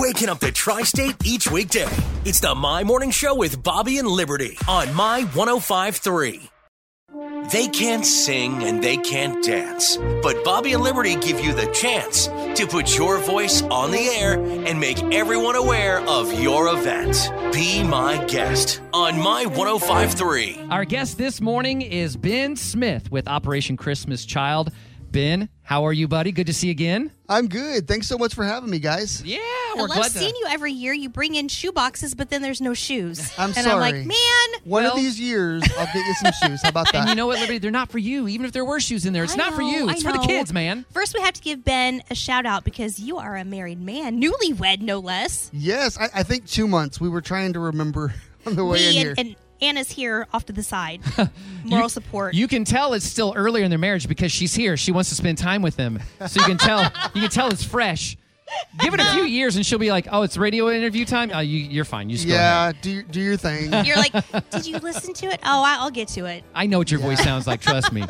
waking up the tri state each weekday. It's the My Morning Show with Bobby and Liberty on My 1053. They can't sing and they can't dance, but Bobby and Liberty give you the chance to put your voice on the air and make everyone aware of your event. Be my guest on My 1053. Our guest this morning is Ben Smith with Operation Christmas Child. Ben, how are you, buddy? Good to see you again. I'm good. Thanks so much for having me, guys. Yeah, I we're love glad to. seeing you every year. You bring in shoe boxes, but then there's no shoes. I'm and sorry. I'm like, man, One Well- of these years, I'll get you some shoes. How about that? And you know what, Liberty? They're not for you. Even if there were shoes in there, it's I not for know, you. I It's for the know. kids, man. First, we have to give Ben a shout out because you are a married man, newlywed, no less. yes, I, I think two months. We were trying to remember on the way in we here. and, and Anna's here off to the side. Moral support. You can tell it's still earlier in their marriage because she's here. She wants to spend time with them, so you can tell. you can tell it's fresh. Give it a few years, and she'll be like, "Oh, it's radio interview time. Oh, you, you're fine. You just go ahead." yeah, do your- do your thing. You're like, did you listen to it? Oh, I- I'll get to it. I know what your voice sounds like. Trust me.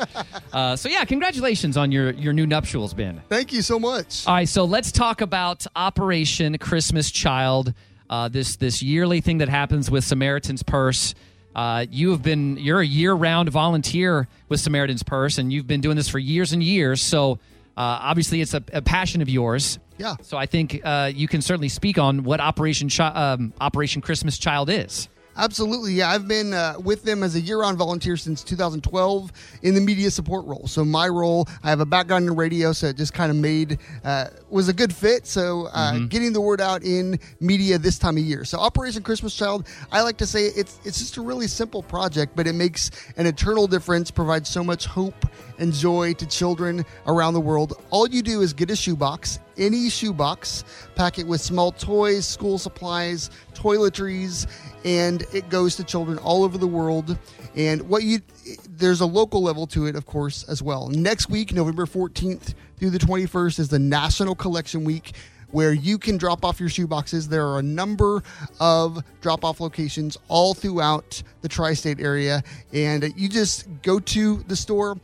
Uh, so yeah, congratulations on your your new nuptials, Ben. Thank you so much. All right, so let's talk about Operation Christmas Child. Uh, this this yearly thing that happens with Samaritan's Purse. Uh, you have been you're a year round volunteer with Samaritan's Purse, and you've been doing this for years and years. So uh, obviously, it's a, a passion of yours. Yeah. So I think uh, you can certainly speak on what Operation Chi- um, Operation Christmas Child is. Absolutely. Yeah, I've been uh, with them as a year-round volunteer since 2012 in the media support role. So my role, I have a background in radio, so it just kind of made uh, was a good fit. So uh, getting the word out in media this time of year. So Operation Christmas Child, I like to say it's it's just a really simple project, but it makes an eternal difference. Provides so much hope and joy to children around the world. All you do is get a shoebox, any shoebox, pack it with small toys, school supplies, toiletries, and it goes to children all over the world. And what you there's a local level to it, of course, as well. Next week, November 14th through the 21st, is the National Collection Week. Where you can drop off your shoeboxes. There are a number of drop off locations all throughout the tri state area. And you just go to the store.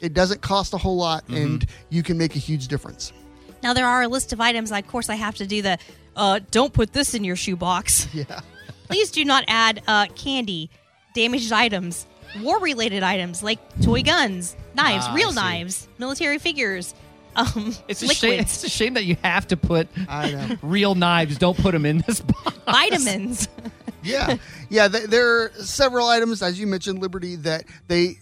It doesn't cost a whole lot, mm-hmm. and you can make a huge difference. Now, there are a list of items. Of course, I have to do the uh, don't put this in your shoebox. Yeah. Please do not add uh, candy, damaged items, war related items like toy guns, knives, Ah, I real see. knives, military figures, um, It's a shame. liquids, It's a shame that you have to put I know. real knives. Don't put them in this box. vitamins. yeah, yeah. th- There are several items, as you mentioned, Liberty, that they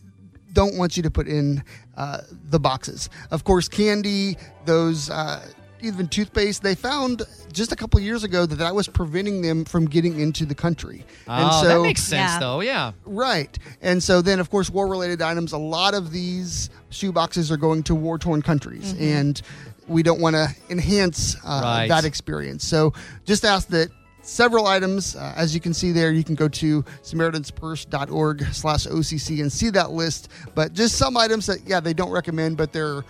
don't want you to put in uh, the boxes. Of course, candy, those. Uh, even toothpaste, they found just a couple years ago that that was preventing them from getting into the country. Oh, that makes sense, Yeah. though. Yeah. Right. And so then, of course, war related items, a lot of these shoe boxes are going to war torn countries. And we don't want to enhance uh, Right. that experience. So just ask that several items, uh, as you can see there, you can go to samaritanspurse.org slash OCC and see that list. But just some items that, yeah, they don't recommend, but there are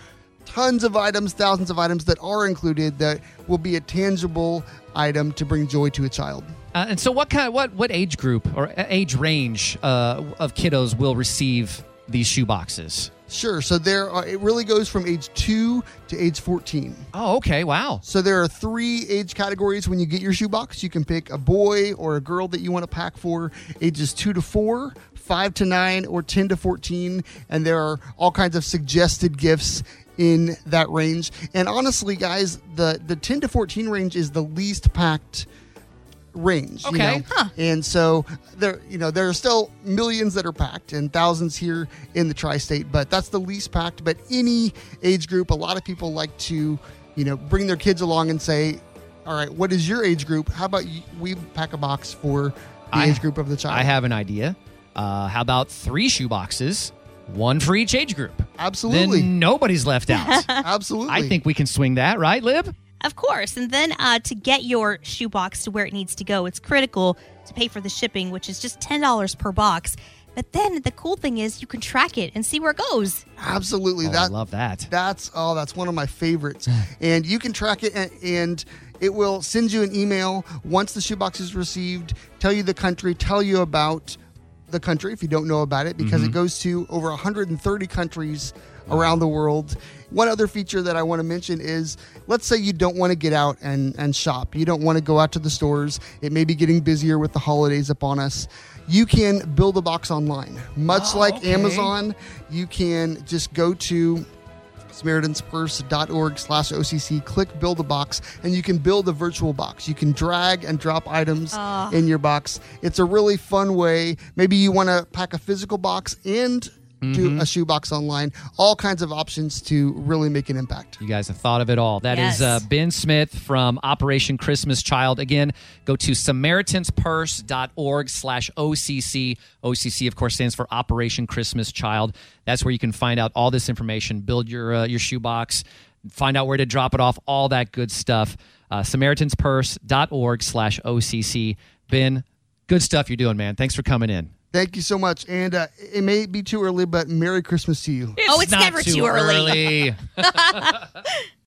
tons of items, thousands of items that are included that will be a tangible item to bring joy to a child. Uh, and so, what kind, what what age group or age range uh, of kiddos will receive these shoe boxes? Sure. So there are, it really goes from age 2 to age 14. Oh, okay. Wow. So there are three age categories when you get your shoebox. You can pick a boy or a girl that you want to pack for ages 2 to 4, 5 to 9, or 10 to 14. And there are all kinds of suggested gifts in that range. And honestly, guys, the, the 10 to 14 range is the least packed range. you Okay. know? And so there, you know, there are still millions that are packed and thousands here in the tri-state, but that's the least packed. But any age group, a lot of people like to, you know, bring their kids along and say, "All right, what is your age group? How about you, we pack a box for the I- age group of the child?" I have an idea. Uh, how about three shoe boxes, one for each age group? absolutely, Then nobody's left out. absolutely. I think we can swing that, right, Lib? Of course. And then uh, to get your shoebox to where it needs to go, it's critical to pay for the shipping, which is just $10 per box. But then the cool thing is you can track it and see where it goes. absolutely Oh, I love that. That's oh, that's one of my favorites. and you can track it, and, and it will send you an email once the shoebox is received, tell you the country, tell you about the country if you don't know about it, because it mm-hmm. goes to over 130 countries around the world. One other feature that I want to mention is let's say you don't want to get out and, and shop. You don't want to go out to the stores. It may be getting busier with the holidays upon us. You can build a box online. Much Oh, like okay. Amazon, you can just go to SamaritansPurse.org slash OCC, click build a box, and you can build a virtual box. You can drag and drop items ah. in your box. It's a really fun way. Maybe you want to pack a physical box and do a shoebox online. All kinds of options to really make an impact. You guys have thought of it all. That is Yes. uh, Ben Smith from Operation Christmas Child. Again, go to SamaritansPurse.org slash OCC. OCC, of course, stands for Operation Christmas Child. That's where you can find out all this information, build your, uh, your shoebox, find out where to drop it off, all that good stuff. Uh, SamaritansPurse.org slash OCC. Ben, good stuff you're doing, man. Thanks for coming in. Thank you so much. And uh, it may be too early, but Merry Christmas to you. Oh, it's not never too early. early.